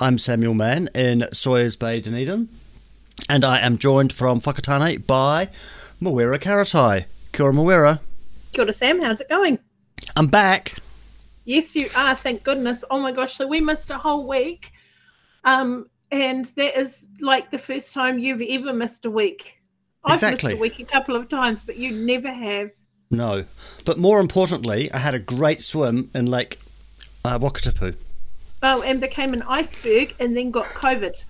I'm Samuel Mann in Sawyers Bay, Dunedin, and I am joined from Whakatane by Mawera Karatai. Kia ora, Mawera. Kia ora, Sam. How's it going? I'm back. Yes, you are. Thank goodness. Oh my gosh. So we missed a whole week. Um, and that is like the first time you've ever missed a week. I've missed a week a couple of times, but you never have. No. But more importantly, I had a great swim in Lake uh, Wakatipu. Oh, and became an iceberg and then got COVID.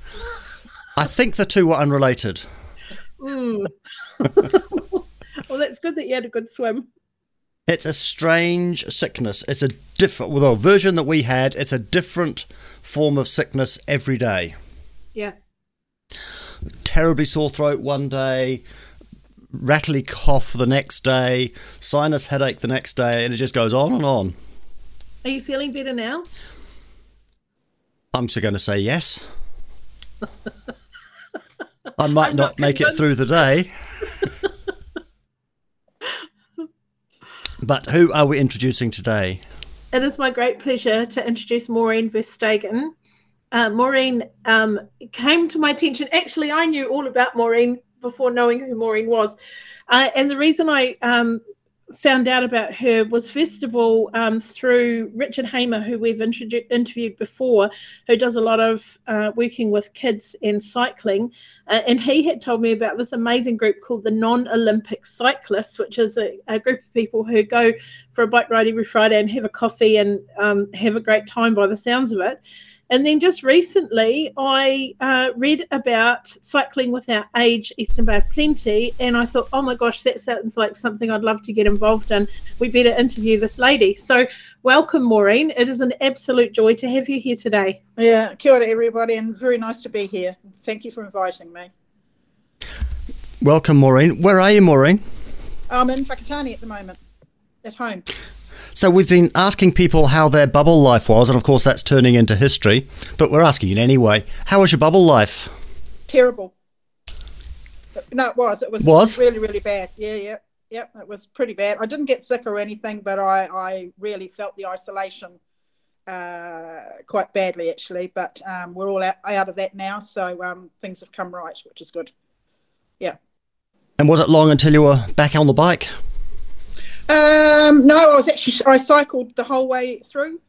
I think the two were unrelated. Mm. well, that's good that you had a good swim. It's a strange sickness. It's a different, well, the version that we had, it's a different form of sickness every day. Yeah. Terribly sore throat one day, rattly cough the next day, sinus headache the next day, and it just goes on and on. Are you feeling better now? I'm just going to say yes. I might not, not make it through the day. but who are we introducing today? It is my great pleasure to introduce Maureen Verstegen. Uh, Maureen um, came to my attention. Actually, I knew all about Maureen before knowing who Maureen was. Uh, and the reason I um, found out about her was first of all um, through Richard Hamer, who we've interviewed before, who does a lot of uh, working with kids and cycling. Uh, and he had told me about this amazing group called the Non Olympic Cyclists, which is a, a, group of people who go for a bike ride every Friday and have a coffee and um, have a great time by the sounds of it. And then just recently, I uh, read about cycling without age, Eastern Bay of Plenty, and I thought, oh my gosh, that sounds like something I'd love to get involved in. We better interview this lady. So, welcome, Maureen. It is an absolute joy to have you here today. Yeah, kia ora, everybody, and very nice to be here. Thank you for inviting me. Welcome, Maureen. Where are you, Maureen? I'm in Whakatane at the moment, at home. So we've been asking people how their bubble life was, and of course that's turning into history. But we're asking it anyway. How was your bubble life? Terrible. No, it was. It was, was? really, really bad. Yeah, yeah, yeah. It was pretty bad. I didn't get sick or anything, but I, I really felt the isolation uh, quite badly, actually. But um, we're all out, out of that now, so um, things have come right, which is good. Yeah. And was it long until you were back on the bike? Um, no, I was actually I cycled the whole way through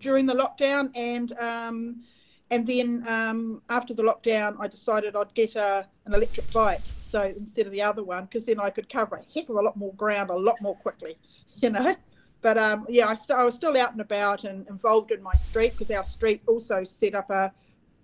during the lockdown, and um, and then um, after the lockdown, I decided I'd get a, an electric bike. So instead of the other one, because then I could cover a heck of a lot more ground a lot more quickly, you know. But um, yeah, I, st- I was still out and about and involved in my street because our street also set up a,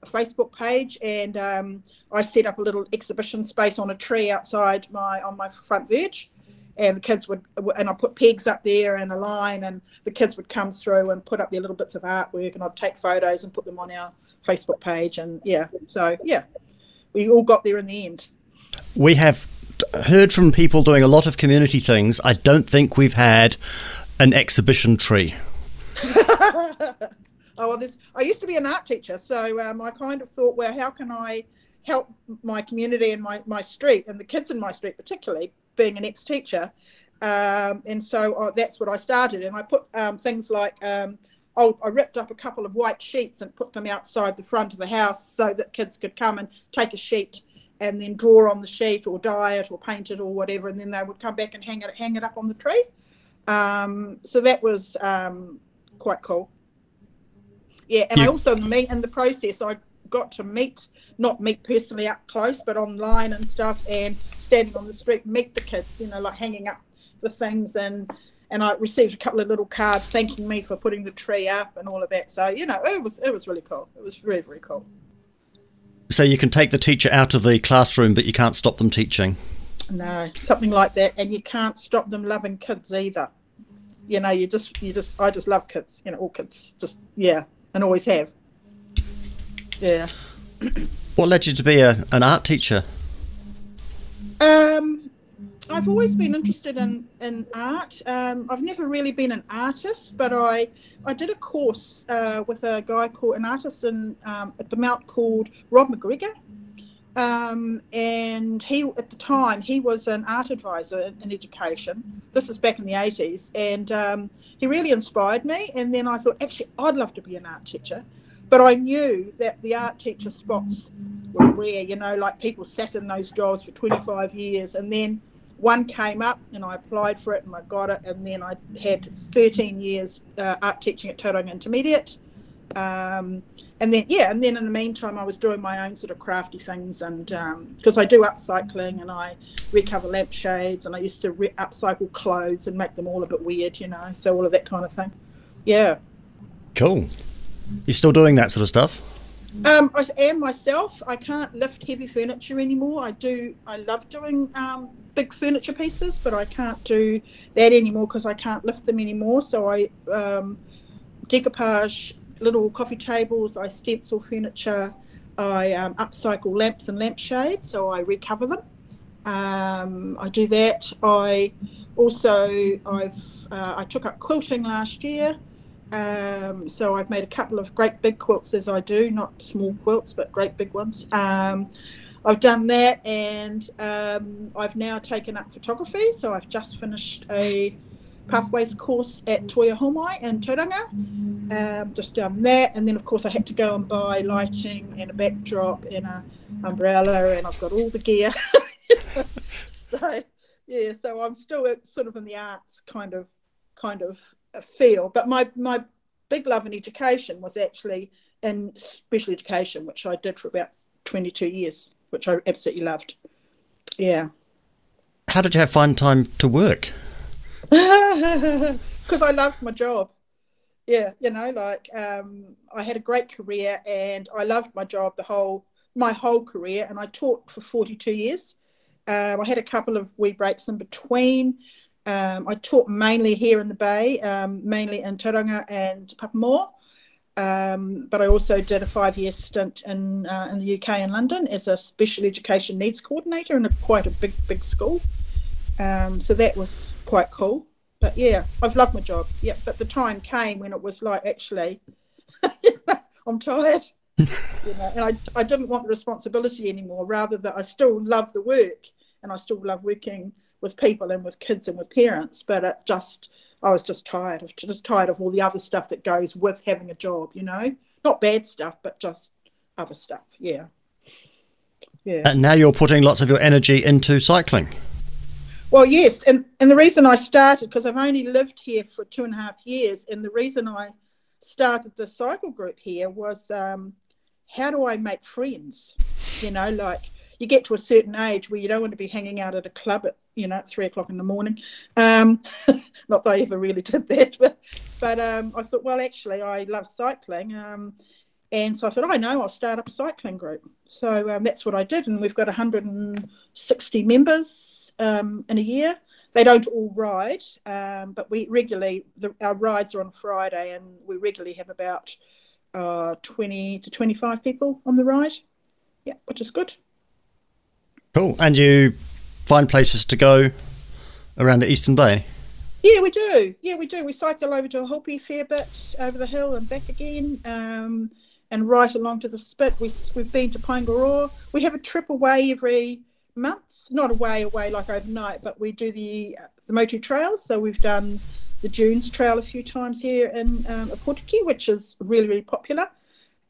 a Facebook page, and um, I set up a little exhibition space on a tree outside my on my front verge and the kids would and I put pegs up there and a line and the kids would come through and put up their little bits of artwork and I'd take photos and put them on our Facebook page and yeah so yeah. We all got there in the end. We have heard from people doing a lot of community things. I don't think we've had an exhibition tree. Oh well this I used to be an art teacher so um, I kind of thought well how can I help my community and my, my street and the kids in my street particularly being an ex-teacher. Um, and so uh, that's what I started. And I put um, things like um, I ripped up a couple of white sheets and put them outside the front of the house so that kids could come and take a sheet and then draw on the sheet or dye it or paint it or whatever. And then they would come back and hang it hang it up on the tree. Um, so that was um, quite cool. Yeah and yeah. I also me, in the process I got to meet, not meet personally up close, but online and stuff, and standing on the street, meet the kids, you know, like hanging up the things and and I received a couple of little cards thanking me for putting the tree up and all of that. So you know, it was it was really cool. It was really, very cool. So you can take the teacher out of the classroom, but you can't stop them teaching. No, something like that, and you can't stop them loving kids either. You know, you just you just I just love kids. You know, all kids, just yeah, and always have. Yeah. What led you to be a, an art teacher? Um, I've always been interested in in art. Um, I've never really been an artist, but I I did a course uh, with a guy called an artist in um, at the Mount called Rob McGregor, um, and he at the time he was an art advisor in, in education. This is back in the eighties, and um, he really inspired me. And then I thought, actually, I'd love to be an art teacher, but I knew that the art teacher spots were rare. You know, like people sat in those jobs for twenty five years, and then one came up and I applied for it and I got it and then I had 13 years uh, art teaching at Tauranga Intermediate. Um, and then yeah and then in the meantime I was doing my own sort of crafty things and because um, I do upcycling and I recover lampshades and I used to re- upcycle clothes and make them all a bit weird you know so all of that kind of thing. Yeah. Cool you're still doing that sort of stuff um, I am myself. I can't lift heavy furniture anymore. I do. I love doing um, big furniture pieces, but I can't do that anymore because I can't lift them anymore. So I um, decoupage little coffee tables. I stencil furniture. I um, upcycle lamps and lampshades, so I recover them. Um, I do that. I also I've uh, I took up quilting last year. Um, so I've made a couple of great big quilts as I do, not small quilts, but great big ones. Um, I've done that, and um, I've now taken up photography. So I've just finished a pathways course at Toi Ohomai in Tauranga. Um, just done that, and then of course I had to go and buy lighting and a backdrop and a umbrella, and I've got all the gear. so yeah, so I'm still sort of in the arts kind of kind of feel. But my my big love in education was actually in special education, which I did for about 22 years which I absolutely loved. Yeah. How did you have fun time to work? Because I loved my job. Yeah, you know, like um, I had a great career and I loved my job the whole my whole career, and I taught for 42 years. Um, I had a couple of wee breaks in between. Um, I taught mainly here in the Bay, um, mainly in Tauranga and Papamoa. Um, but I also did a five year stint in, uh, in the UK in London as a special education needs coordinator in a quite a big, big school. Um, so that was quite cool. But yeah, I've loved my job. Yeah, but the time came when it was like, actually, I'm tired. you know, and I, I didn't want the responsibility anymore, rather that I still love the work and I still love working with people and with kids and with parents, but it just I was just tired of just tired of all the other stuff that goes with having a job, you know, not bad stuff, but just other stuff. Yeah, yeah. And now you're putting lots of your energy into cycling. Well, yes, and and the reason I started because I've only lived here for two and a half years, and the reason I started the cycle group here was um, how do I make friends? You know, like you get to a certain age where you don't want to be hanging out at a club at you know three o'clock in the morning. Um, not that I ever really did that, but but um, I thought, well, actually, I love cycling. Um, and so I thought, I know, I'll start up a cycling group. So um, that's what I did, and we've got 160 members um, in a year. They don't all ride, um, but we regularly the, our rides are on Friday, and we regularly have about uh, 20 to 25 people on the ride. Yeah, which is good. Cool. And you find places to go around the Eastern Bay? Yeah, we do. Yeah, we do. We cycle over to Ohope fair bit, over the hill and back again, um, and right along to the Spit. We, we've been to Paengaroa. We have a trip away every month. Not away, away like overnight, but we do the the Motu trails. So we've done the Dunes Trail a few times here in um, Opotiki, which is really, really popular.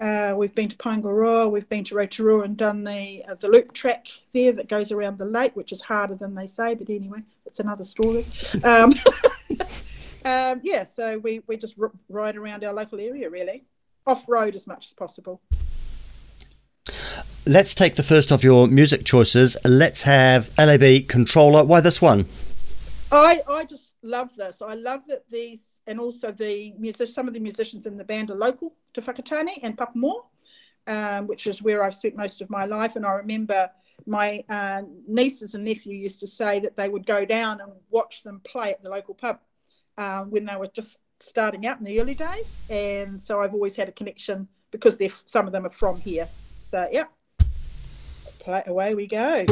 Uh, we've been to Paengaroa, we've been to Rotorua and done the uh, the loop track there that goes around the lake, which is harder than they say, but anyway, it's another story. um, um, yeah, so we, we just r- ride around our local area really, off road as much as possible. Let's take the first of your music choices. Let's have LAB Controller. Why this one? I, I just love this. I love that these and also the music, some of the musicians in the band are local to Whakatane and Papamoa, um, which is where I've spent most of my life. And I remember my uh, nieces and nephew used to say that they would go down and watch them play at the local pub uh, when they were just starting out in the early days. And so I've always had a connection because they're, some of them are from here. So, yeah, play, away we go.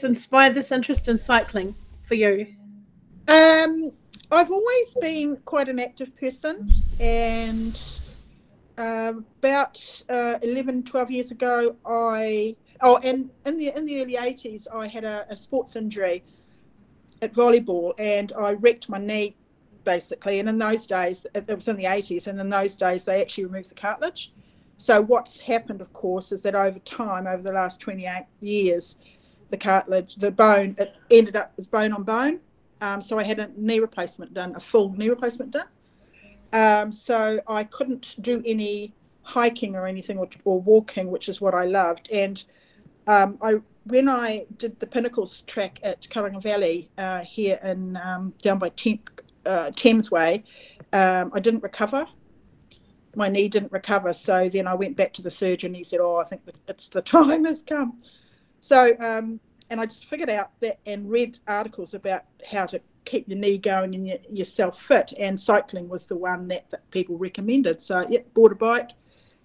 Has, inspired this interest in cycling for you? Um, I've always been quite an active person, and uh, about uh, 11, 12 years ago, I oh, and in the in the early 80s, I had a, a sports injury at volleyball, and I wrecked my knee basically. And in those days, it was in the 80s, and in those days, they actually removed the cartilage. So what's happened, of course, is that over time, over the last 28 years, the cartilage, the bone, it ended up as bone on bone. Um, so I had a knee replacement done, a full knee replacement done. Um, so I couldn't do any hiking or anything or, or walking, which is what I loved. And um, I when I did the Pinnacles track at Kauaeranga Valley uh, here in um, down by Tem- uh, Thames Way, um, I didn't recover. My knee didn't recover, so then I went back to the surgeon. He said, "Oh, I think it's the time has come." So, um, and I just figured out that and read articles about how to keep your knee going and your, yourself fit, and cycling was the one that, that people recommended. So, yeah, bought a bike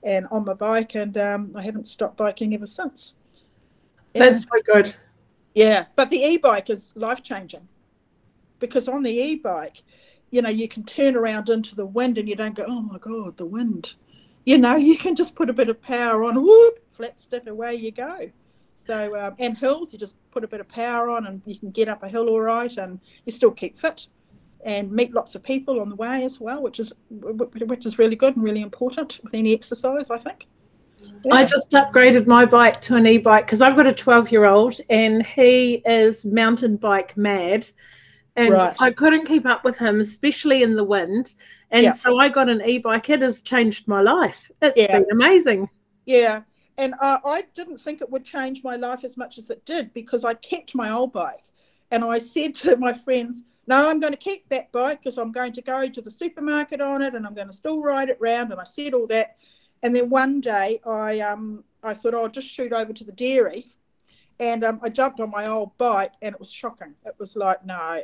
and on my bike, and um, I haven't stopped biking ever since. Yeah. That's so good. Yeah, but the e-bike is life changing because on the e-bike, you know, you can turn around into the wind and you don't go, oh my god, the wind. You know, you can just put a bit of power on, whoop, flat stick, away you go. So, um, and hills, you just put a bit of power on and you can get up a hill all right and you still keep fit and meet lots of people on the way as well, which is which is really good and really important with any exercise, I think. Yeah. I just upgraded my bike to an e-bike because I've got a 12 year old and he is mountain bike mad and right. I couldn't keep up with him, especially in the wind. And yeah. so I got an e-bike. It has changed my life. It's yeah. been amazing. Yeah, and uh, I didn't think it would change my life as much as it did because I kept my old bike, and I said to my friends, "No, I'm going to keep that bike because I'm going to go to the supermarket on it, and I'm going to still ride it round." And I said all that, and then one day I um I thought oh, I'll just shoot over to the dairy, and um, I jumped on my old bike, and it was shocking. It was like no,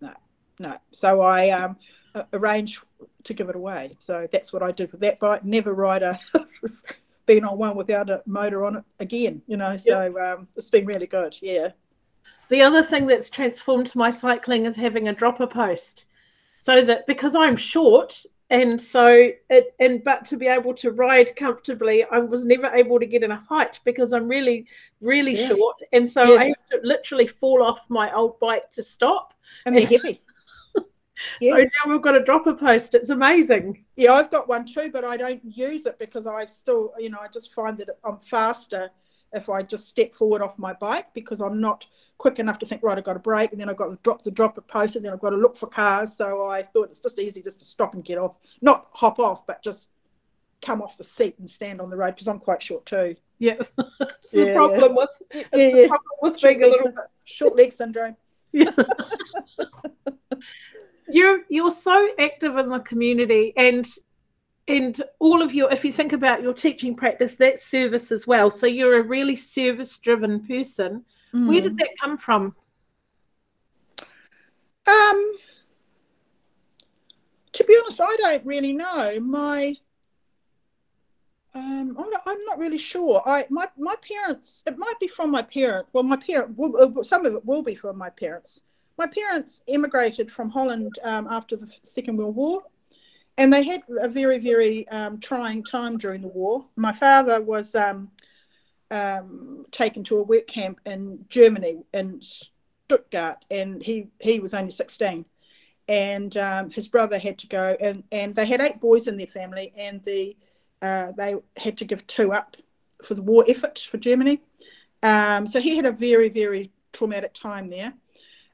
no, no. So I um, arranged to give it away. So that's what I did with that bike. Never ride a been on one without a motor on it again. You know, so yep. um, it's been really good. Yeah. The other thing that's transformed my cycling is having a dropper post, so that because I'm short and so it and but to be able to ride comfortably i was never able to get in a height because i'm really really yeah. short and so yes. i have to literally fall off my old bike to stop and they're heavy yes. so now we've got a dropper post it's amazing yeah i've got one too but i don't use it because I've still you know i just find that i'm faster if I just step forward off my bike because I'm not quick enough to think, right, I've got to brake and then I've got to drop the dropper post and then I've got to look for cars. So I thought it's just easy just to stop and get off, not hop off, but just come off the seat and stand on the road because I'm quite short too. Yeah, it's yeah, the problem with yeah, yeah. Problem with being a little bit short leg syndrome. Yeah. you're you're so active in the community and and all of your if you think about your teaching practice that's service as well so you're a really service driven person mm. where did that come from um to be honest i don't really know my um, I'm, not, I'm not really sure. I my my parents. It might be from my parent. Well, my parent. Will, some of it will be from my parents. My parents emigrated from Holland um, after the Second World War, and they had a very very um, trying time during the war. My father was um, um, taken to a work camp in Germany in Stuttgart, and he he was only sixteen, and um, his brother had to go, and and they had eight boys in their family, and the uh, they had to give two up for the war effort for Germany. Um, so he had a very very traumatic time there.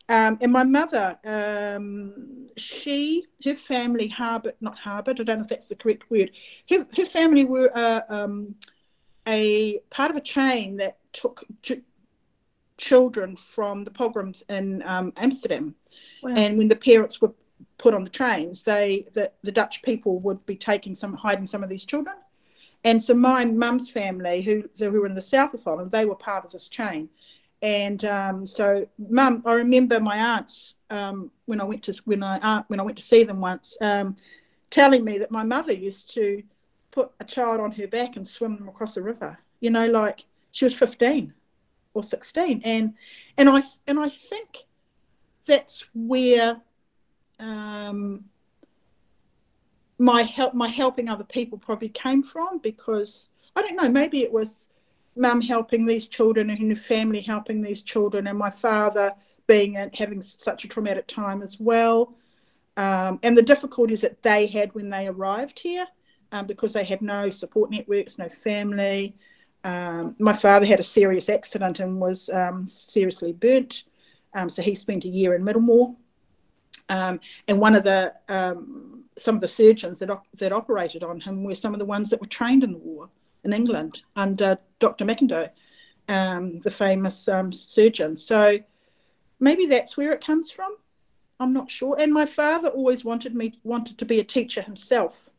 Um, and my mother, um, she, her family harbored, not harbored, I don't know if that's the correct word, her, her family were uh, um, a part of a chain that took ch- children from the pogroms in um, Amsterdam. Wow. And when the parents were put on the trains, they the, the Dutch people would be taking some, hiding some of these children. And so my mum's family, who, who were in the south of Holland, they were part of this chain and um, so mum i remember my aunts um, when i went to when i uh, when i went to see them once um, telling me that my mother used to put a child on her back and swim them across the river. You know like she was 15 or 16 and and i and i think that's where um, my help my helping other people probably came from because i don't know maybe it was mum helping these children and her family helping these children and my father being and having such a traumatic time as well. Um, and the difficulties that they had when they arrived here um, because they had no support networks no family. Um, my father had a serious accident and was um, seriously burnt. Um, so he spent a year in middlemore. Um, and one of the some of the surgeons that, that operated on him were some of the ones that were trained in the war in England under Dr. McIndoe, um, the famous um, surgeon. So maybe that's where it comes from. I'm not sure. And my father always wanted me wanted to be a teacher himself,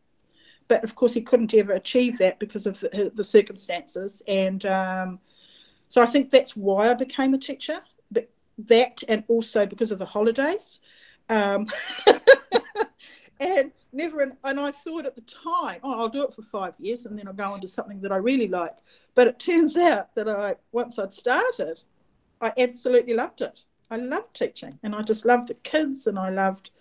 but of course he couldn't ever achieve that because of the, the circumstances. And um, so I think that's why I became a teacher. But that and also because of the holidays. Um, and never and i thought at the time oh i'll do it for five years and then i'll go on to something that i really like. But it turns out that i once i'd started i absolutely loved it. I loved teaching and i just loved the kids and i loved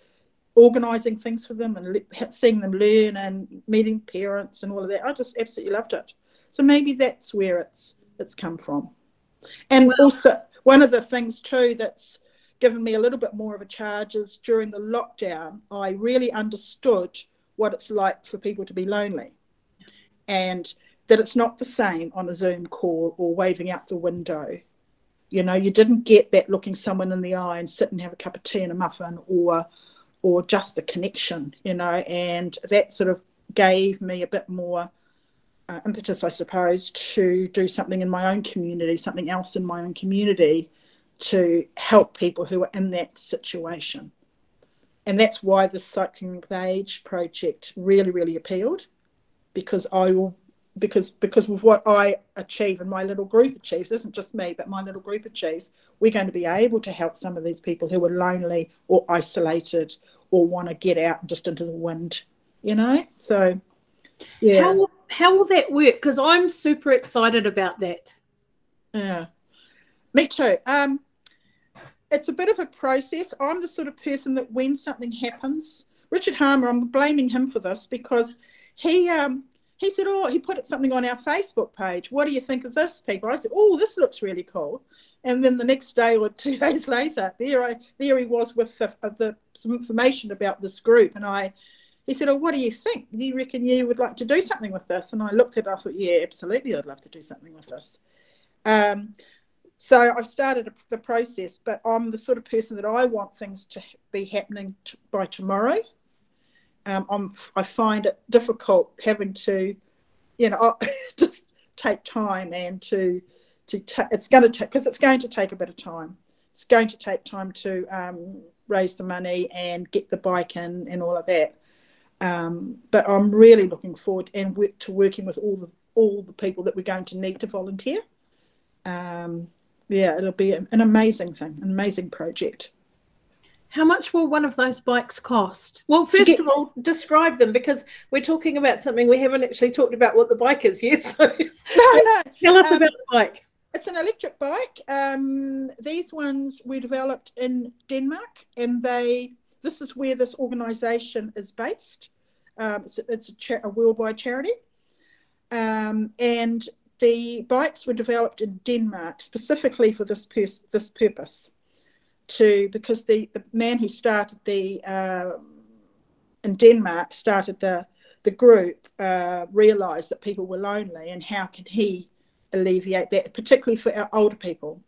organizing things for them and seeing them learn and meeting parents and all of that. I just absolutely loved it. So maybe that's where it's it's come from. And also one of the things too that's given me a little bit more of a charge is during the lockdown, I really understood what it's like for people to be lonely and that it's not the same on a Zoom call or waving out the window. You know, you didn't get that looking someone in the eye and sit and have a cup of tea and a muffin or or just the connection, you know, and that sort of gave me a bit more uh, impetus, I suppose, to do something in my own community, something else in my own community to help people who are in that situation. And that's why the Cycling Without Age project really, really appealed because I will because because with what I achieve and my little group achieves, isn't just me, but my little group achieves, we're going to be able to help some of these people who are lonely or isolated or want to get out just into the wind, you know? So yeah. How, how will that work? Because I'm super excited about that. Yeah. Me too. Um it's a bit of a process. I'm the sort of person that when something happens, Richard Harmer, I'm blaming him for this because he um, he said, oh, he put something on our Facebook page. What do you think of this, people? I said, oh, this looks really cool. And then the next day or two days later, there I there he was with the, the some information about this group, and I. He said, "Oh, what do you think? Do you reckon you would like to do something with this?" And I looked at it. I thought, "Yeah, absolutely, I'd love to do something with this." Um, so I've started the process, but I'm the sort of person that I want things to be happening by tomorrow. Um, I'm, I find it difficult having to, you know, just take time and to, to ta- it's going to take because it's going to take a bit of time. It's going to take time to um, raise the money and get the bike in and all of that. Um, but I'm really looking forward and work to working with all the all the people that we're going to need to volunteer. Um, yeah, it'll be an amazing thing, an amazing project. How much will one of those bikes cost? Well, first get, of all, describe them because we're talking about something we haven't actually talked about what the bike is yet. So, no, no. tell us um, about the bike. It's an electric bike. Um, these ones were developed in Denmark, and they. This is where this organisation is based. Um, it's, it's a, cha- a, worldwide charity, um, and the bikes were developed in Denmark specifically for this pers- this purpose, to because the, the man who started the uh, in Denmark started the the group uh, realised that people were lonely and how can he alleviate that, particularly for our older people.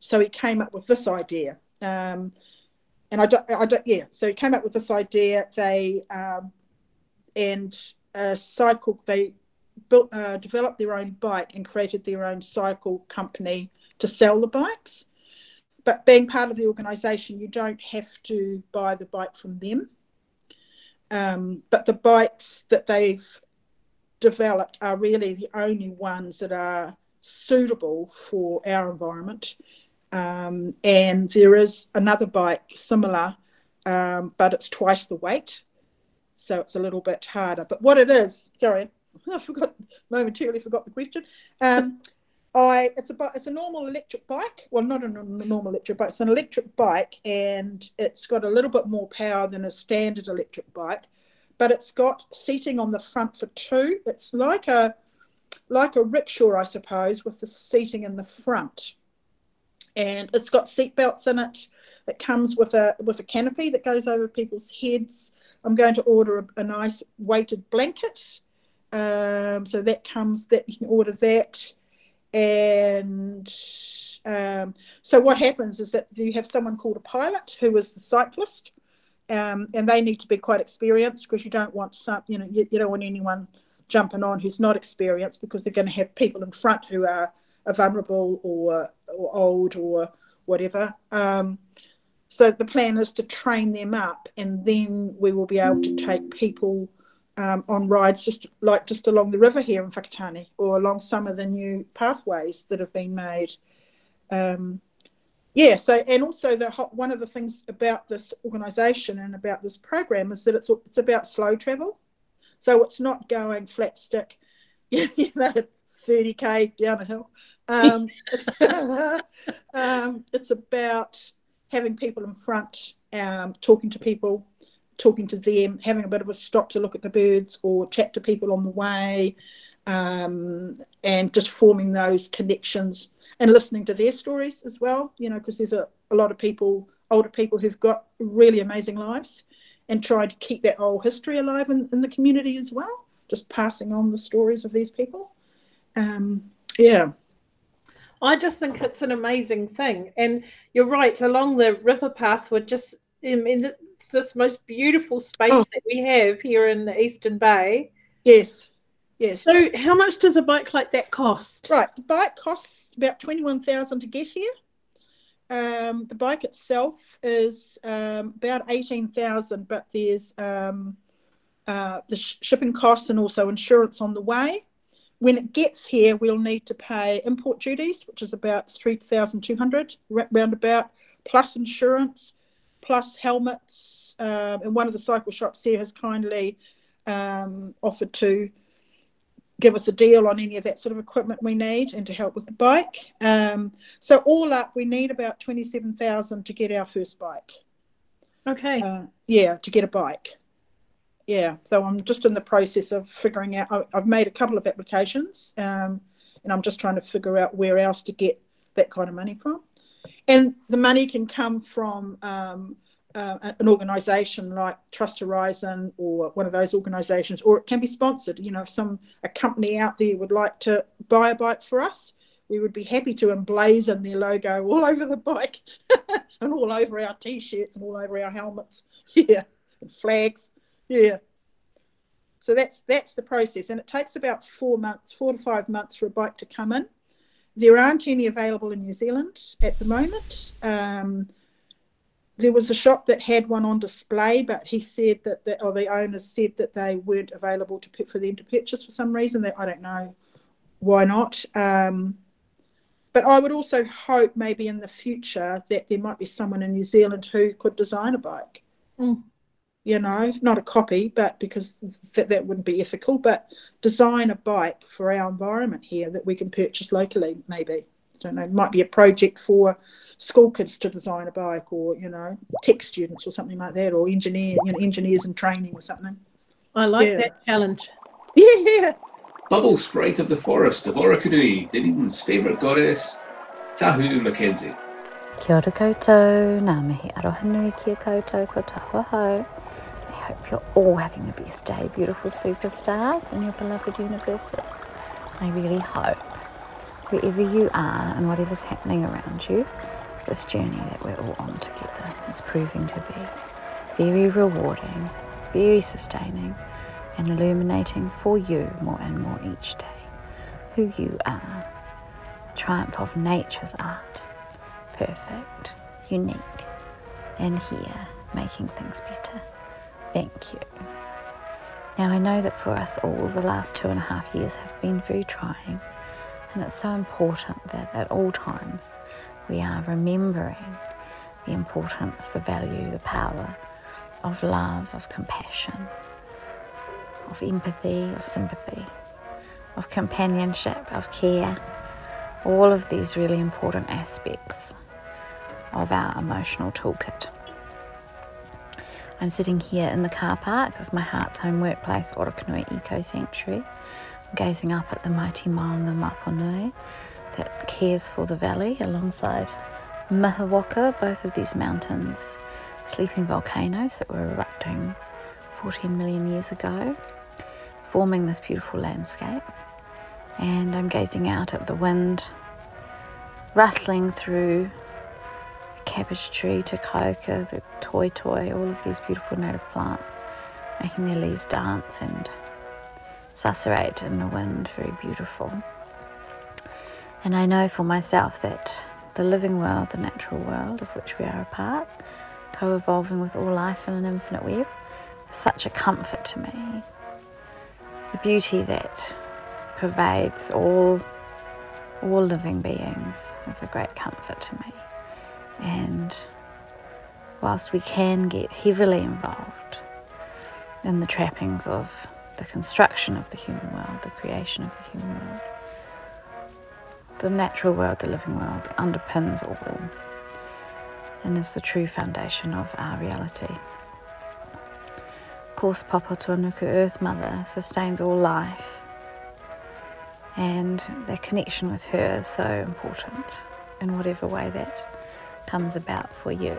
So he came up with this idea. Um, and I don't, I don't, yeah. So he came up with this idea. They um, and a cycle. They built, uh, developed their own bike and created their own cycle company to sell the bikes. But being part of the organisation, you don't have to buy the bike from them. Um, but the bikes that they've developed are really the only ones that are suitable for our environment. Um, and there is another bike similar, um, but it's twice the weight. So it's a little bit harder. But what it is, sorry, I forgot momentarily forgot the question. Um, I it's a it's a normal electric bike. Well, not a normal electric bike. It's an electric bike, and it's got a little bit more power than a standard electric bike, but it's got seating on the front for two. It's like a like a rickshaw, I suppose, with the seating in the front, and it's got seat belts in it. It comes with a with a canopy that goes over people's heads. I'm going to order a, a nice weighted blanket, um, so that comes that you can order that. And um, so what happens is that you have someone called a pilot who is the cyclist. Um, and they need to be quite experienced because you don't want some you know you, you, don't want anyone jumping on who's not experienced because they're going to have people in front who are, are vulnerable or, or old or whatever. Um, so the plan is to train them up and then we will be able to take people um, on rides just like just along the river here in Whakatane or along some of the new pathways that have been made. Um, yeah, so and also the one of the things about this organisation and about this program is that it's it's about slow travel, so it's not going flat stick, you know, thirty k down a hill. Um, um, it's about having people in front, um, talking to people, talking to them, having a bit of a stop to look at the birds or chat to people on the way, um, and just forming those connections and listening to their stories as well, you know, because there's a, a lot of people, older people who've got really amazing lives and try to keep that old history alive in, in the community as well, just passing on the stories of these people. Um, yeah. I just think it's an amazing thing. And you're right, along the river path, we're just, I mean, this most beautiful space oh. that we have here in the Eastern Bay. Yes. Yes. So, how much does a bike like that cost? Right, the bike costs about twenty-one thousand to get here. Um, the bike itself is um, about eighteen thousand, but there's um, uh, the sh- shipping costs and also insurance on the way. When it gets here, we'll need to pay import duties, which is about three thousand two hundred roundabout, plus insurance, plus helmets. Um, and one of the cycle shops here has kindly um, offered to give us a deal on any of that sort of equipment we need and to help with the bike. Um, so all up, we need about twenty-seven thousand to get our first bike. Okay. Uh, yeah, to get a bike. Yeah, so I'm just in the process of figuring out. I, have made a couple of applications, um, and I'm just trying to figure out where else to get that kind of money from and the money can come from um, uh, an organisation like Trust Horizon or one of those organisations, or it can be sponsored. You know, if some a company out there would like to buy a bike for us, we would be happy to emblazon their logo all over the bike and all over our t-shirts and all over our helmets. Yeah, and flags. Yeah. So that's that's the process, and it takes about four months, four to five months for a bike to come in. There aren't any available in New Zealand at the moment. Um, there was a shop that had one on display, but he said that, the, or the owners said that they weren't available to for them to purchase for some reason. That I don't know why not. Um, but I would also hope maybe in the future that there might be someone in New Zealand who could design a bike. Mm you know, not a copy, but because that, that wouldn't be ethical, but design a bike for our environment here that we can purchase locally, maybe. I don't know, it might be a project for school kids to design a bike or, you know, tech students or something like that, or engineer, you know, engineers in training or something. I like yeah. that challenge. Yeah. Bubble sprite of the forest of Orokonui, Dunedin's favourite goddess, Tahu Mackenzie. Kia ora koutou, ngā mihi aroha nui kia koutou ko tahoho hope you're all having the best day, beautiful superstars in your beloved universes. I really hope, wherever you are and whatever's happening around you, this journey that we're all on together is proving to be very rewarding, very sustaining, and illuminating for you more and more each day who you are. Triumph of nature's art, perfect, unique, and here making things better. Thank you. Now, I know that for us all, the last two and a half years have been very trying, and it's so important that at all times we are remembering the importance, the value, the power of love, of compassion, of empathy, of sympathy, of companionship, of care, all of these really important aspects of our emotional toolkit. I'm sitting here in the car park of my heart's home workplace, Orokonui Eco Sanctuary, gazing up at the mighty Maunga Mopanui that cares for the valley alongside Mihiwaka, both of these mountains, sleeping volcanoes that were erupting 14 million years ago, forming this beautiful landscape. And I'm gazing out at the wind rustling through cabbage tree, takoka, the toetoe, all of these beautiful native plants, making their leaves dance and susurrate in the wind, very beautiful. And I know for myself that the living world, the natural world of which we are a part, co evolving with all life in an infinite web, is such a comfort to me. The beauty that pervades all all living beings is a great comfort to me. And whilst we can get heavily involved in the trappings of the construction of the human world, the creation of the human world, the natural world, the living world, underpins all and is the true foundation of our reality. Of course, Papatūānuku, Earth Mother, sustains all life, and the connection with her is so important in whatever way that comes about for you.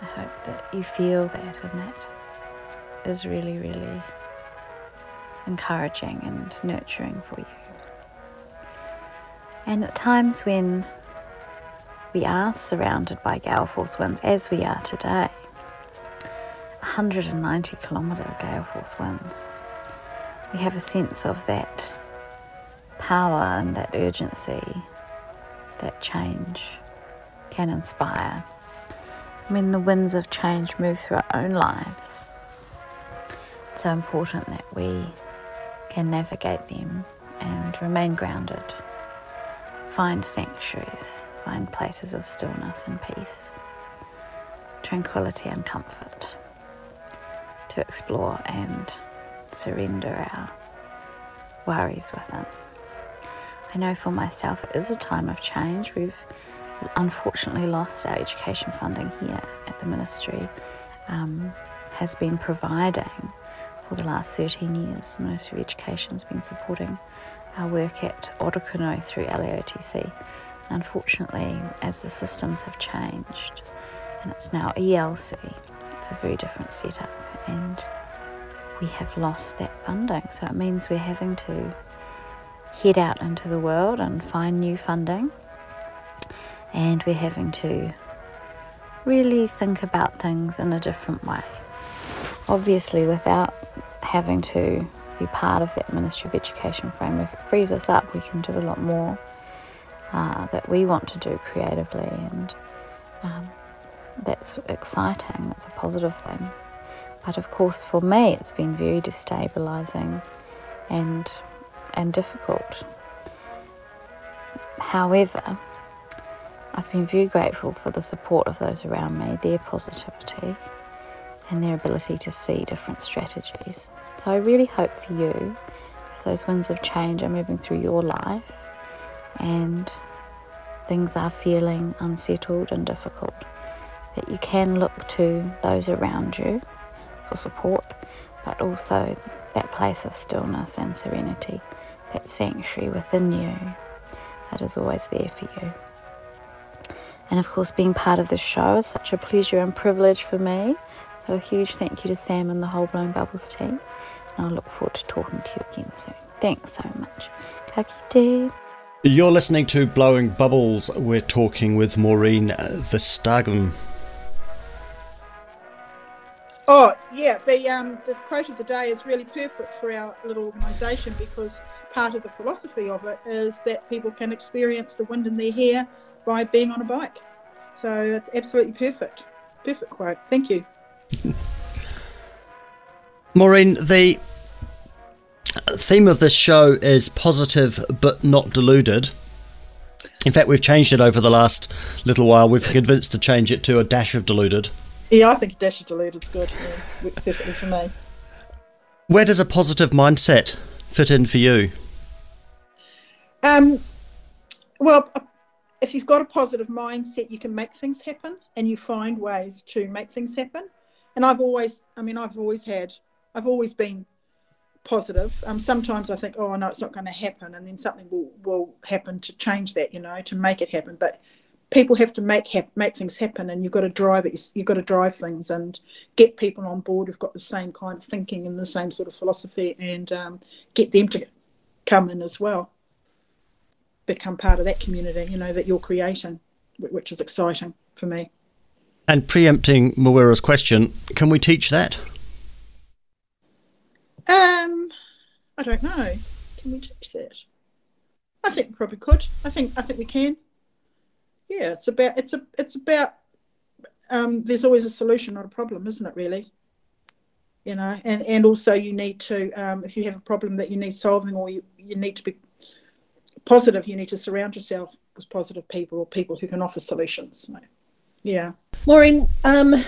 I hope that you feel that and that is really, really encouraging and nurturing for you. And at times when we are surrounded by gale force winds, as we are today, 190 kilometre gale force winds, we have a sense of that power and that urgency, that change can inspire. When the winds of change move through our own lives, it's so important that we can navigate them and remain grounded, find sanctuaries, find places of stillness and peace, tranquility and comfort to explore and surrender our worries within. I know for myself it is a time of change. We've unfortunately lost our education funding here at the ministry, um, has been providing for the last 13 years. The Ministry of Education has been supporting our work at Orokonui through LEOTC. Unfortunately, as the systems have changed and it's now ELC, it's a very different setup and we have lost that funding. So it means we're having to head out into the world and find new funding and we're having to really think about things in a different way. Obviously, without having to be part of that Ministry of Education framework, it frees us up. We can do a lot more uh, that we want to do creatively, and um, that's exciting. That's a positive thing. But of course, for me, it's been very destabilizing and and difficult. However, I've been very grateful for the support of those around me, their positivity, and their ability to see different strategies. So I really hope for you, if those winds of change are moving through your life and things are feeling unsettled and difficult, that you can look to those around you for support, but also that place of stillness and serenity, that sanctuary within you that is always there for you. And of course, being part of this show is such a pleasure and privilege for me. So, a huge thank you to Sam and the whole Blowing Bubbles team. And I look forward to talking to you again soon. Thanks so much. Ka kite. You're listening to Blowing Bubbles. We're talking with Maureen Verstaegen. Oh yeah, the um, the quote of the day is really perfect for our little organisation because part of the philosophy of it is that people can experience the wind in their hair by being on a bike. So it's absolutely perfect. Perfect quote. Thank you. Maureen, the theme of this show is positive but not deluded. In fact, we've changed it over the last little while. We've convinced to change it to a dash of deluded. Yeah, I think a dash of deluded is good. Yeah, works perfectly for me. Where does a positive mindset fit in for you? Um, well, if you've got a positive mindset, you can make things happen, and you find ways to make things happen. And I've always, I mean, I've always had, I've always been positive. Um, sometimes I think, oh no, it's not going to happen, and then something will will happen to change that, you know, to make it happen. But people have to make hap- make things happen, and you've got to drive it. You've got to drive things and get people on board who've got the same kind of thinking and the same sort of philosophy, and um, get them to come in as well, become part of that community. You know that you're creating, which is exciting for me. And preempting Mawera's question, can we teach that? Um, I don't know. Can we teach that? I think we probably could. I think I think we can yeah, it's about it's a it's about um, there's always a solution, not a problem, isn't it? Really, you know, and and also you need to um, if you have a problem that you need solving or you you need to be positive, you need to surround yourself with positive people or people who can offer solutions. So, yeah, Maureen, um,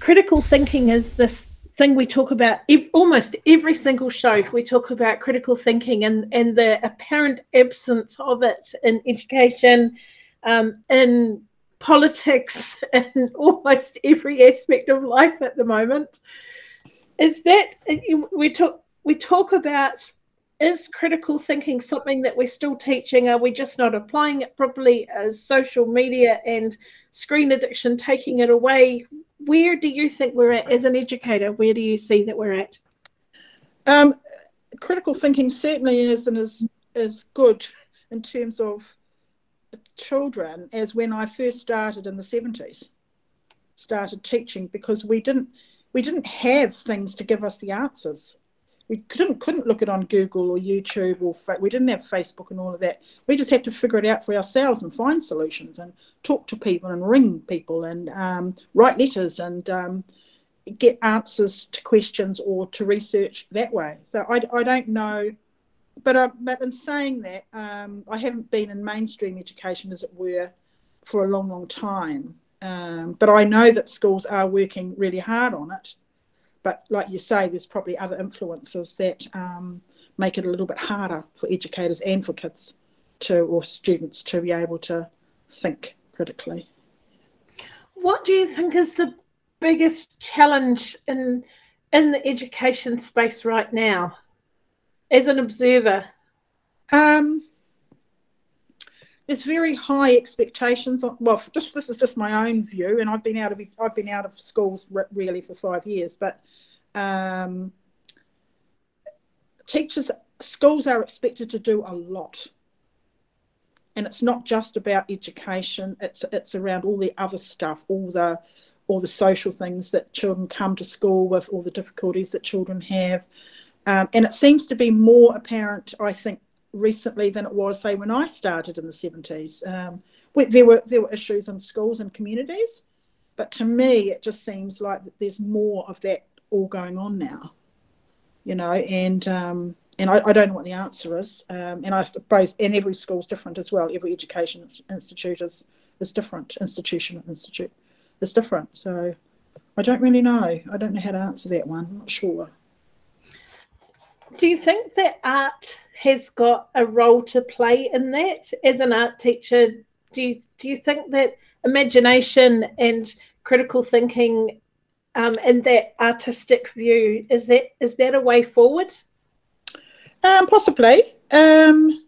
critical thinking is this thing we talk about almost every single show we talk about critical thinking and and the apparent absence of it in education um, in politics and almost every aspect of life at the moment. Is that we talk we talk about is critical thinking something that we're still teaching? Are we just not applying it properly as social media and screen addiction taking it away? Where do you think we're at as an educator? Where do you see that we're at? Um, critical thinking certainly isn't as, as good in terms of children as when I first started in the 70s, started teaching because we didn't we didn't have things to give us the answers. We couldn't couldn't look it on Google or YouTube or we didn't have Facebook and all of that. We just had to figure it out for ourselves and find solutions and talk to people and ring people and um, write letters and um, get answers to questions or to research that way. So I, I don't know but I, but in saying that, um, I haven't been in mainstream education, as it were, for a long, long time. Um, but I know that schools are working really hard on it. But like you say, there's probably other influences that um, make it a little bit harder for educators and for kids to or students to be able to think critically. What do you think is the biggest challenge in in the education space right now? as an observer? Um, there's very high expectations. On, well, just this is just my own view, and I've been out of I've been out of schools really for five years, but um, teachers schools are expected to do a lot and it's not just about education it's it's around all the other stuff all the all the social things that children come to school with all the difficulties that children have um, and it seems to be more apparent, I think, recently than it was, say, when I started in the 70s. Um, there were there were issues in schools and communities, but to me, it just seems like there's more of that all going on now. You know, and um, and I, I, don't know what the answer is. Um, and I suppose, and every school's different as well. Every education institute is is different. Institution institute is different. So I don't really know. I don't know how to answer that one. I'm not sure do you think that art has got a role to play in that? As an art teacher do you do you think that imagination and critical thinking um, and that artistic view is that is that a way forward? Um, possibly. Um,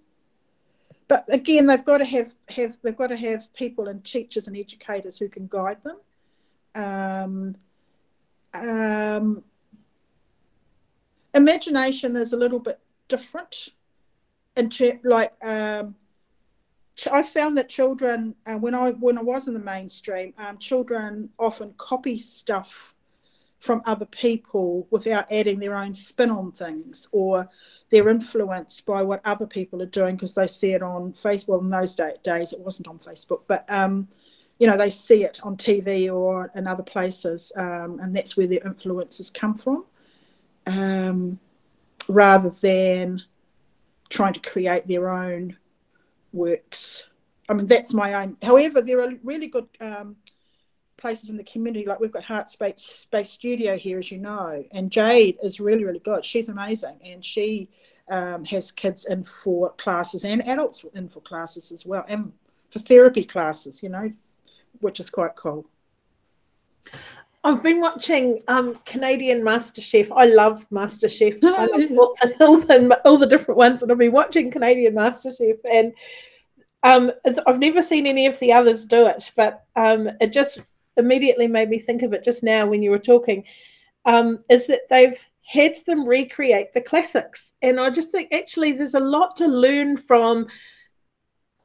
but again they've got to have have they've got to have people and teachers and educators who can guide them. Um, um, imagination is a little bit different into like um, I found that children uh, when I when I was in the mainstream, um, children often copy stuff from other people without adding their own spin on things, or they're influenced by what other people are doing because they see it on Facebook. Well, in those day, days, it wasn't on Facebook, but um, you know they see it on TV or in other places, um, and that's where their influences come from um, rather than trying to create their own works. I mean, that's my own. However, there are really good um, places in the community. Like we've got Heart Space, Space Studio here, as you know, and Jade is really, really good. She's amazing, and she um, has kids in for classes and adults in for classes as well, and for therapy classes, you know, which is quite cool. I've been watching um, Canadian MasterChef. I love MasterChef. I love all, all, the, all the different ones, and I've been watching Canadian MasterChef, and um, I've never seen any of the others do it, but um, it just immediately made me think of it just now when you were talking. Um, is that they've had them recreate the classics, and I just think actually there's a lot to learn from.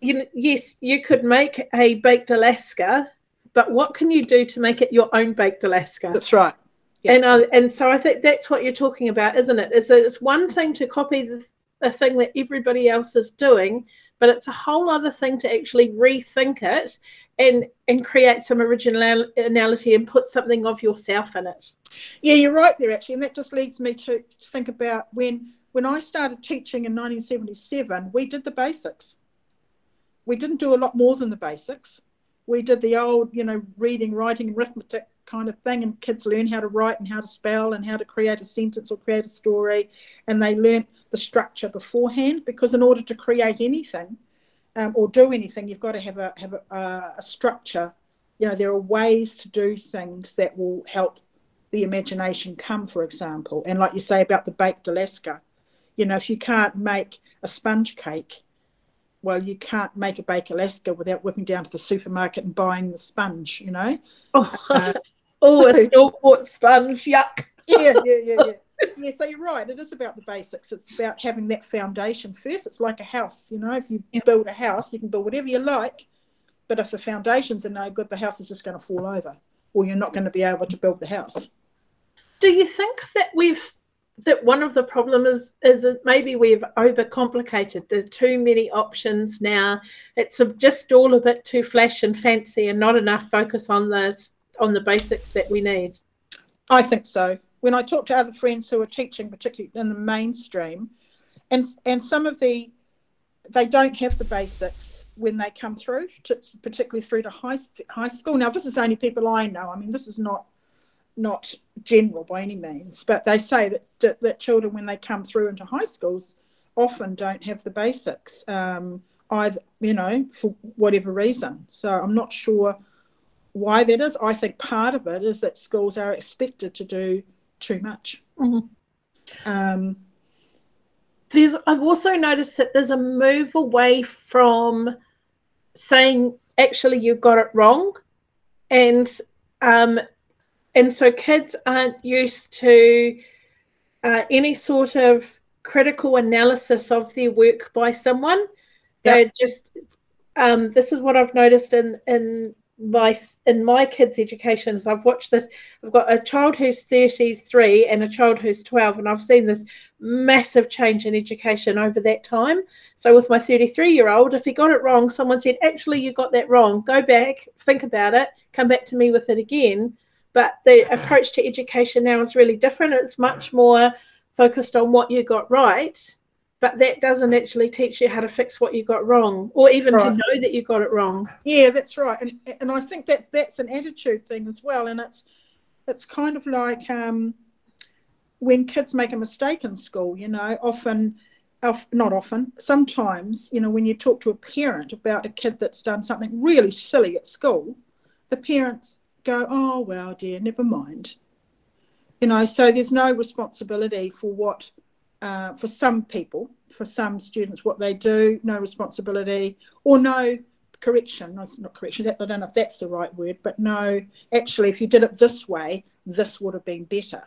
You know, yes, you could make a baked Alaska but what can you do to make it your own baked Alaska? That's right. Yeah. And uh, and so I think that's what you're talking about, isn't it? Is that it's one thing to copy the, the thing that everybody else is doing, but it's a whole other thing to actually rethink it and and create some originality and put something of yourself in it. Yeah, you're right there actually, and that just leads me to think about when when I started teaching in 1977, we did the basics. We didn't do a lot more than the basics we did the old, you know, reading, writing, arithmetic kind of thing, and kids learn how to write and how to spell and how to create a sentence or create a story, and they learnt the structure beforehand. Because in order to create anything um, or do anything, you've got to have a have a, a structure. You know, there are ways to do things that will help the imagination come, for example. And like you say about the baked Alaska, you know, if you can't make a sponge cake, well, you can't make a bake Alaska without whipping down to the supermarket and buying the sponge, you know? Oh, uh, oh a store bought sponge, yuck. yeah, yeah, yeah, yeah. Yeah, so you're right. It is about the basics. It's about having that foundation first. It's like a house, you know. If you yep. build a house, you can build whatever you like, but if the foundations are no good, the house is just going to fall over, or you're not going to be able to build the house. Do you think that we've that one of the problems is is that maybe we've overcomplicated. There's too many options now. It's just all a bit too flash and fancy, and not enough focus on the on the basics that we need. I think so. When I talk to other friends who are teaching, particularly in the mainstream, and and some of the they don't have the basics when they come through, to, particularly through to high high school. Now, this is only people I know. I mean, this is not not general by any means, but they say that, that, that children, when they come through into high schools, often don't have the basics, um, either, you know, for whatever reason. So I'm not sure why that is. I think part of it is that schools are expected to do too much. Mm-hmm. Um, there's, I've also noticed that there's a move away from saying actually you got it wrong and um, and so kids aren't used to uh, any sort of critical analysis of their work by someone. Yep. They're just um, this is what I've noticed in in my in my kids' education is I've watched this. I've got a child who's 33 and a child who's 12, and I've seen this massive change in education over that time. So with my 33 year old, if he got it wrong, someone said, "Actually, you got that wrong. Go back, think about it, come back to me with it again." But the approach to education now is really different. It's much more focused on what you got right, but that doesn't actually teach you how to fix what you got wrong or even right. to know that you got it wrong. Yeah, that's right. And, and I think that that's an attitude thing as well. And it's it's kind of like um, when kids make a mistake in school, you know, often not often, sometimes, you know, when you talk to a parent about a kid that's done something really silly at school, the parents go, oh, well, dear, never mind. You know, so there's no responsibility for what, uh, for some people, for some students, what they do, no responsibility or no correction, no, not correction, that, I don't know if that's the right word, but no, actually, if you did it this way, this would have been better.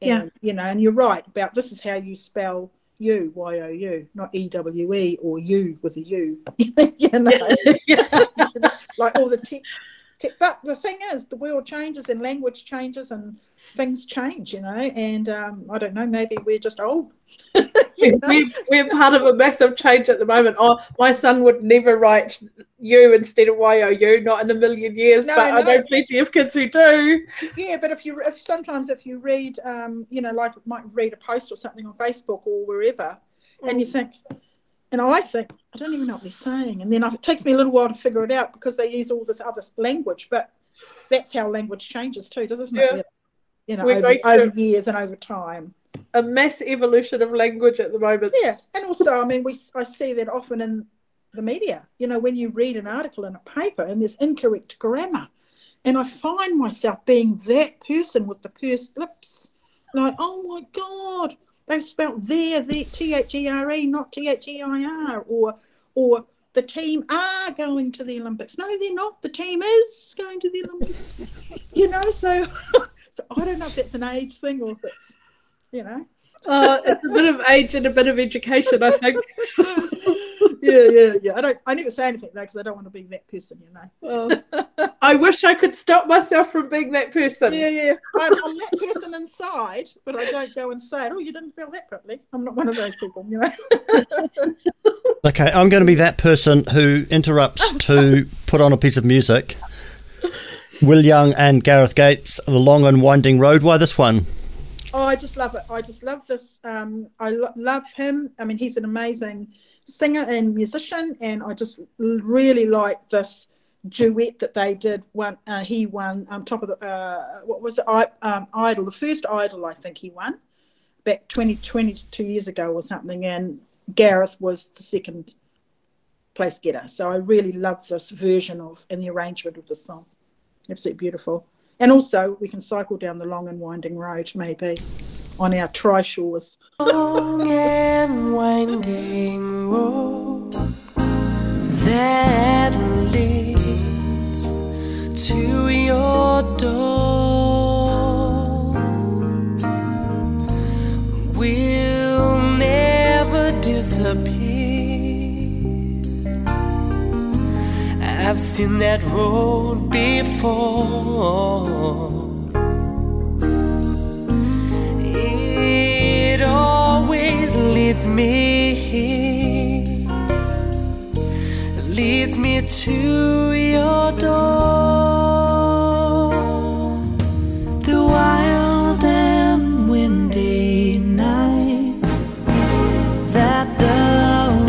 And, yeah. you know, and you're right about this is how you spell you, Y O U, not E W E or U with a U. you know, like all the text but the thing is, the world changes and language changes and things change, you know. And um, I don't know, maybe we're just old. we're, we're part of a massive change at the moment. Oh, my son would never write you instead of Y-O-U, not in a million years. No, but no. I know plenty of kids who do. Yeah, but if you, if sometimes if you read, um, you know, like might read a post or something on Facebook or wherever, mm. and you mm. think, and I think, I don't even know what they're saying. And then it takes me a little while to figure it out because they use all this other language. But that's how language changes too, doesn't yeah. it? You know, over, over years and over time. a mass evolution of language at the moment. Yeah, and also, I mean, we I see that often in the media. You know, when you read an article in a paper and there's incorrect grammar, and I find myself being that person with the pursed lips, like, oh my god, they've spelt there, there, T H E R E, not T H E I R, or or the team are going to the Olympics. No, they're not. The team is going to the Olympics. you know, so so I don't know if that's an age thing or if it's, you know. Uh, it's a bit of age and a bit of education, I think. yeah, yeah, yeah. I don't. I never say anything though because I don't want to be that person, you know. Uh, I wish I could stop myself from being that person. Yeah, yeah. I'm, I'm that person inside, but I don't go and say, "Oh, you didn't feel that properly." I'm not one of those people, you know. Okay, I'm going to be that person who interrupts to put on a piece of music. Will Young and Gareth Gates, The Long and Winding Road. Why this one? Oh, I just love it. I just love this. Um, I lo- love him. I mean, he's an amazing singer and musician, and I just really like this duet that they did. One, uh, he won um, top of the uh, what was it? I, um, Idol, the first Idol, I think he won back 20, 22 years ago or something, and Gareth was the second place getter. So I really love this version of and the arrangement of the song. Absolutely beautiful. And also, we can cycle down the long and winding road, maybe, on our trishaws. long and winding road that leads to your door will never disappear. I've seen that road before. Always leads me, leads me to your door. The wild and windy night that the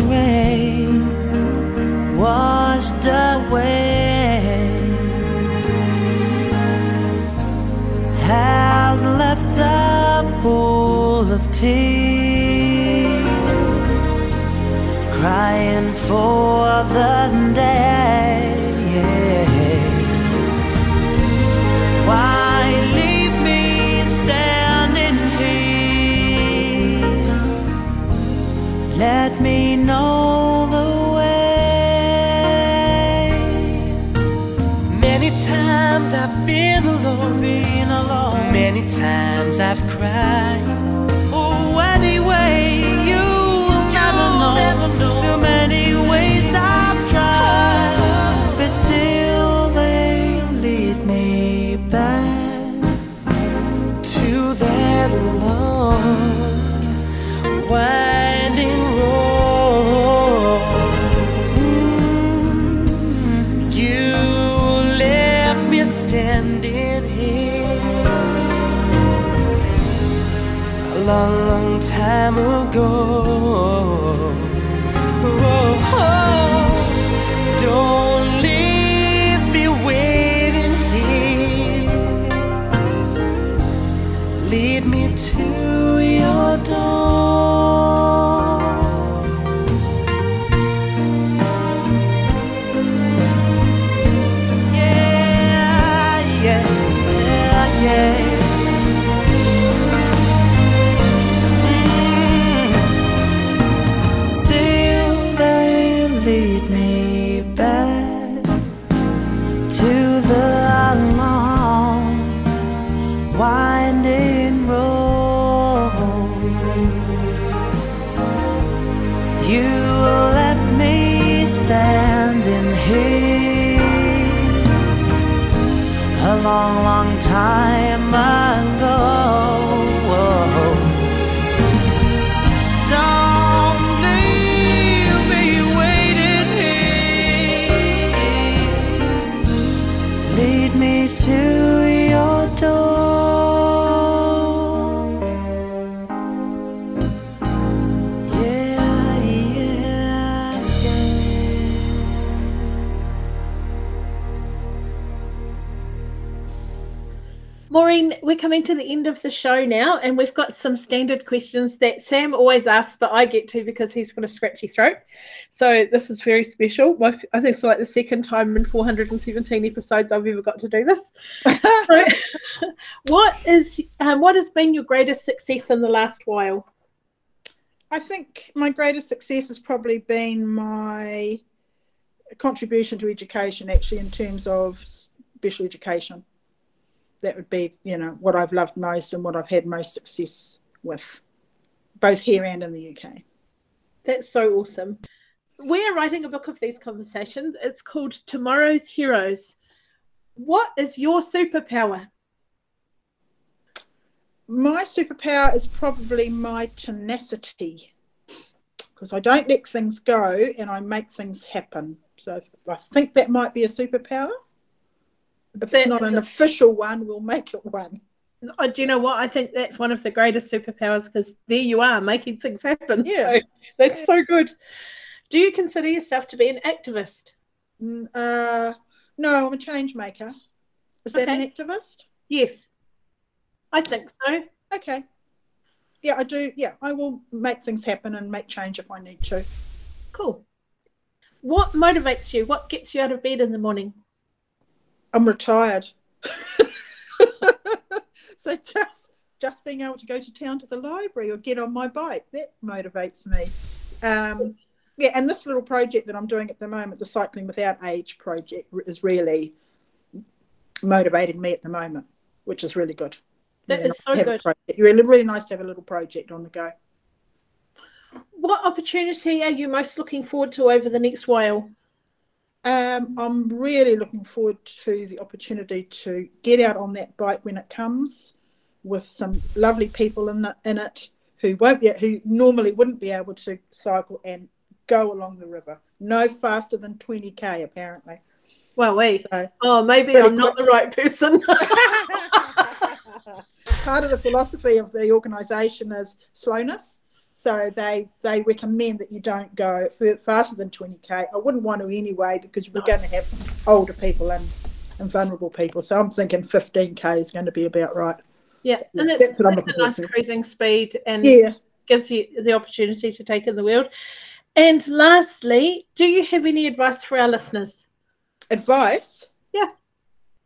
rain washed away has left a pool of tears crying for the day. Why leave me standing here? Let me know the way. Many times I've been alone, been alone. Many times I've cried. Time ago. Winding road. You left me standing here a long, long time ago. We're coming to the end of the show now, and we've got some standard questions that Sam always asks, but I get to because he's got a scratchy throat. So this is very special. I think it's like the second time in 417 episodes I've ever got to do this. so, what is um, what has been your greatest success in the last while? I think my greatest success has probably been my contribution to education, actually, in terms of special education that would be, you know, what I've loved most and what I've had most success with, both here and in the UK. That's so awesome. We're writing a book of these conversations. It's called Tomorrow's Heroes. What is your superpower? My superpower is probably my tenacity because I don't let things go and I make things happen. So I think that might be a superpower if it's not an official one, we'll make it one. Oh, do you know what? I think that's one of the greatest superpowers because there you are making things happen. Yeah. So that's yeah. so good. Do you consider yourself to be an activist? Uh, no, I'm a change maker. Is that an activist? Yes. I think so. Okay. Yeah, I do. Yeah, I will make things happen and make change if I need to. Cool. What motivates you? What gets you out of bed in the morning? I'm retired. so just just being able to go to town to the library or get on my bike that motivates me. Um, yeah, and this little project that I'm doing at the moment, the Cycling Without Age project, is really motivating me at the moment, which is really good. That is so good. Really, really nice to have a little project on the go. What opportunity are you most looking forward to over the next while? Um, I'm really looking forward to the opportunity to get out on that bike when it comes, with some lovely people in it, in it who won't be who normally wouldn't be able to cycle and go along the river. No faster than 20k apparently. Well, wait. So, oh, maybe I'm not the right person. Part of the philosophy of the organisation is slowness. So they they recommend that you don't go faster than 20k. I wouldn't want to anyway because we're going to have older people and, and vulnerable people. So I'm thinking 15k is going to be about right. Yeah, and that's, that's, what that's a nice to. cruising speed and yeah. gives you the opportunity to take in the world. And lastly, do you have any advice for our listeners? Advice? Yeah.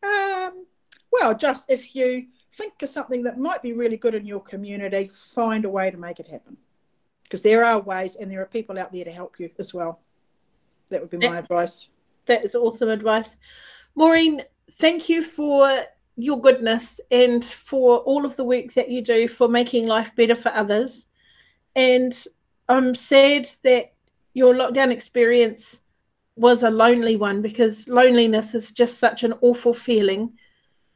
Um, well, just if you think of something that might be really good in your community, find a way to make it happen because there are ways and there are people out there to help you as well. That would be my that, advice. That is awesome advice. Maureen, thank you for your goodness and for all of the work that you do for making life better for others. And I'm sad that your lockdown experience was a lonely one because loneliness is just such an awful feeling.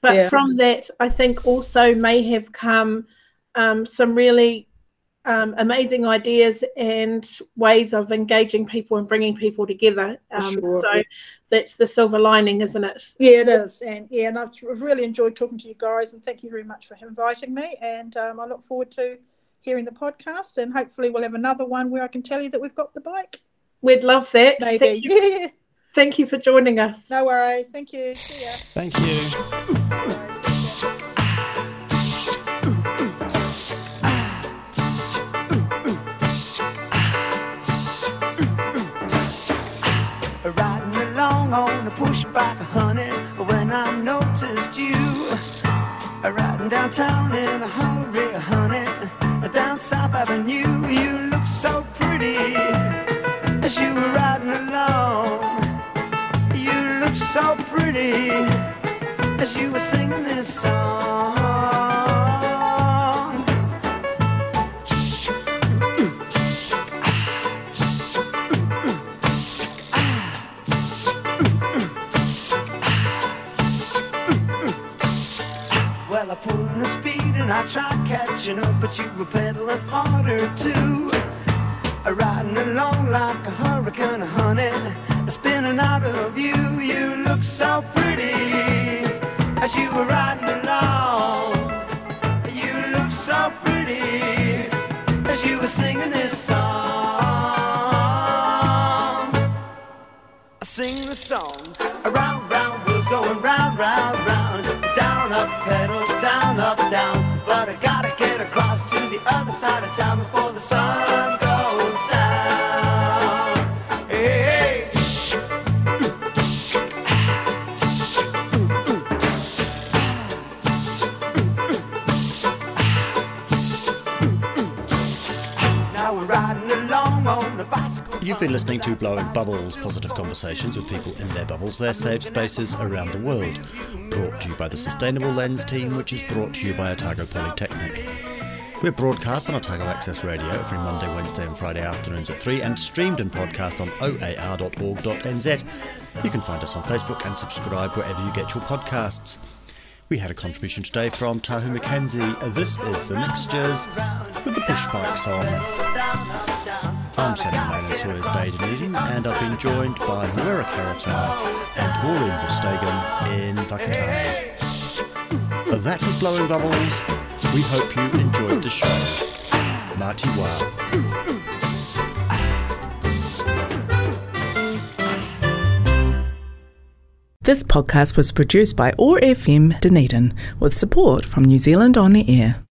But yeah. from that, I think also may have come um, some really um, amazing ideas and ways of engaging people and bringing people together. Um, sure. So that's the silver lining, isn't it? Yeah, it is. And yeah, and I've really enjoyed talking to you guys. And thank you very much for inviting me. And um, I look forward to hearing the podcast. And hopefully, we'll have another one where I can tell you that we've got the bike. We'd love that. Maybe. Thank you, yeah. Thank you for joining us. No worries. Thank you. See ya. Thank you. Back, a honey, when I noticed you. Riding downtown in a hurry, honey, down South Avenue. You look so pretty as you were riding along. You look so pretty as you were singing this song. And I tried catching up, but you were pedaling harder too. Riding along like a hurricane, honey, spinning out of you. You look so pretty as you were riding along. You look so pretty as you were singing this song. I sing the song, around, round, wheels going round, round, round, side of town before the sun goes down. Hey, hey. The. You've been listening to Blowing Bubbles, positive conversations with people in their bubbles, their safe spaces around the world. Brought to you by the Sustainable Lens team, which is brought to you by Otago Polytechnic. We're broadcast on Otago Access Radio every Monday, Wednesday, and Friday afternoons at 3 and streamed and podcast on oar.org.nz. You can find us on Facebook and subscribe wherever you get your podcasts. We had a contribution today from Tahu McKenzie. This is The Mixtures with the Push Bike song. I'm Mann in Sawyers Bay Dunedin, and I've been joined by Mawera Karetai and Maureen Verstegen in Whakatane. That was Blowing Bubbles. We hope you enjoyed the show. Marty Wow. This podcast was produced by OAR FM Dunedin with support from New Zealand On the Air.